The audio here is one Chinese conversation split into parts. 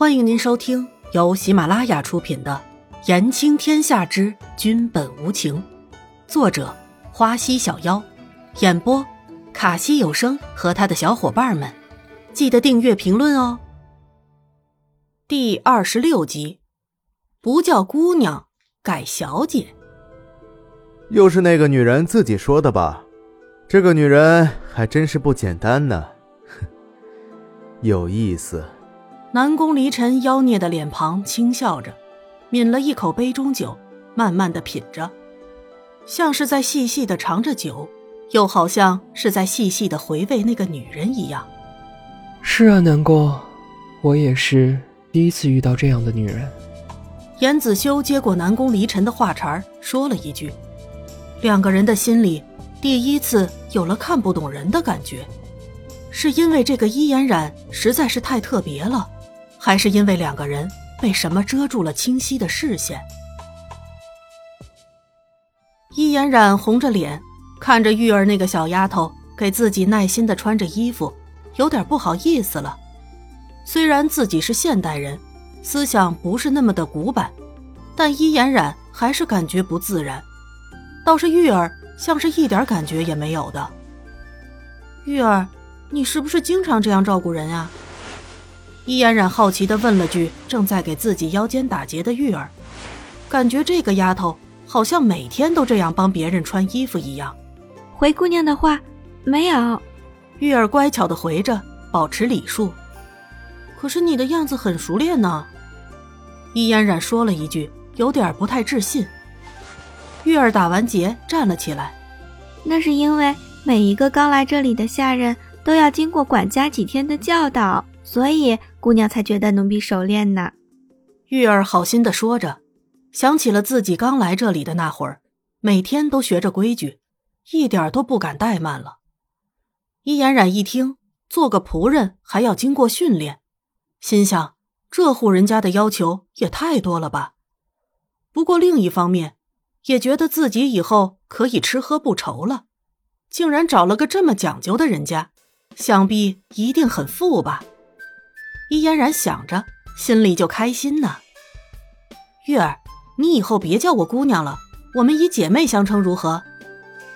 欢迎您收听由喜马拉雅出品的《言情天下之君本无情》，作者花溪小妖，演播卡西有声和他的小伙伴们。记得订阅、评论哦。第二十六集，不叫姑娘，改小姐。又是那个女人自己说的吧？这个女人还真是不简单呢，有意思。南宫离尘妖孽的脸庞轻笑着，抿了一口杯中酒，慢慢的品着，像是在细细的尝着酒，又好像是在细细的回味那个女人一样。是啊，南宫，我也是第一次遇到这样的女人。严子修接过南宫离尘的话茬说了一句：“两个人的心里第一次有了看不懂人的感觉，是因为这个伊嫣然实在是太特别了。”还是因为两个人被什么遮住了清晰的视线。伊嫣然红着脸看着玉儿那个小丫头给自己耐心的穿着衣服，有点不好意思了。虽然自己是现代人，思想不是那么的古板，但伊嫣然还是感觉不自然。倒是玉儿像是一点感觉也没有的。玉儿，你是不是经常这样照顾人啊？伊嫣然好奇地问了句：“正在给自己腰间打结的玉儿，感觉这个丫头好像每天都这样帮别人穿衣服一样。”回姑娘的话，没有。玉儿乖巧地回着，保持礼数。可是你的样子很熟练呢。伊嫣然说了一句，有点不太置信。玉儿打完结站了起来。那是因为每一个刚来这里的下人都要经过管家几天的教导。所以姑娘才觉得奴婢熟练呢。玉儿好心的说着，想起了自己刚来这里的那会儿，每天都学着规矩，一点都不敢怠慢了。伊嫣然一听，做个仆人还要经过训练，心想这户人家的要求也太多了吧。不过另一方面，也觉得自己以后可以吃喝不愁了，竟然找了个这么讲究的人家，想必一定很富吧。伊嫣然想着，心里就开心呢。玉儿，你以后别叫我姑娘了，我们以姐妹相称如何？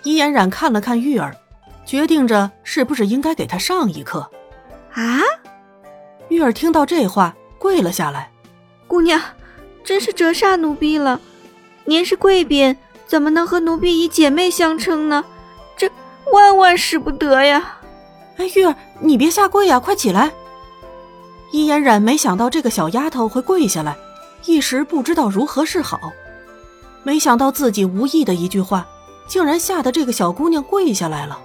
伊嫣然看了看玉儿，决定着是不是应该给她上一课。啊！玉儿听到这话，跪了下来。姑娘，真是折煞奴婢了。您是贵宾，怎么能和奴婢以姐妹相称呢？这万万使不得呀！哎，玉儿，你别下跪呀，快起来！伊嫣然没想到这个小丫头会跪下来，一时不知道如何是好。没想到自己无意的一句话，竟然吓得这个小姑娘跪下来了。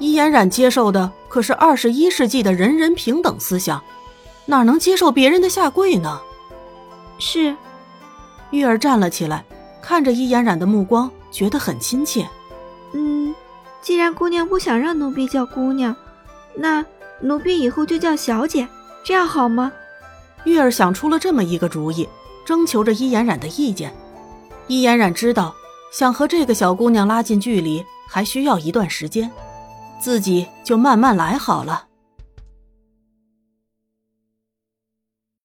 伊嫣然接受的可是二十一世纪的人人平等思想，哪能接受别人的下跪呢？是，玉儿站了起来，看着伊嫣然的目光觉得很亲切。嗯，既然姑娘不想让奴婢叫姑娘，那奴婢以后就叫小姐。这样好吗？玉儿想出了这么一个主意，征求着伊嫣然的意见。伊嫣然知道，想和这个小姑娘拉近距离，还需要一段时间，自己就慢慢来好了。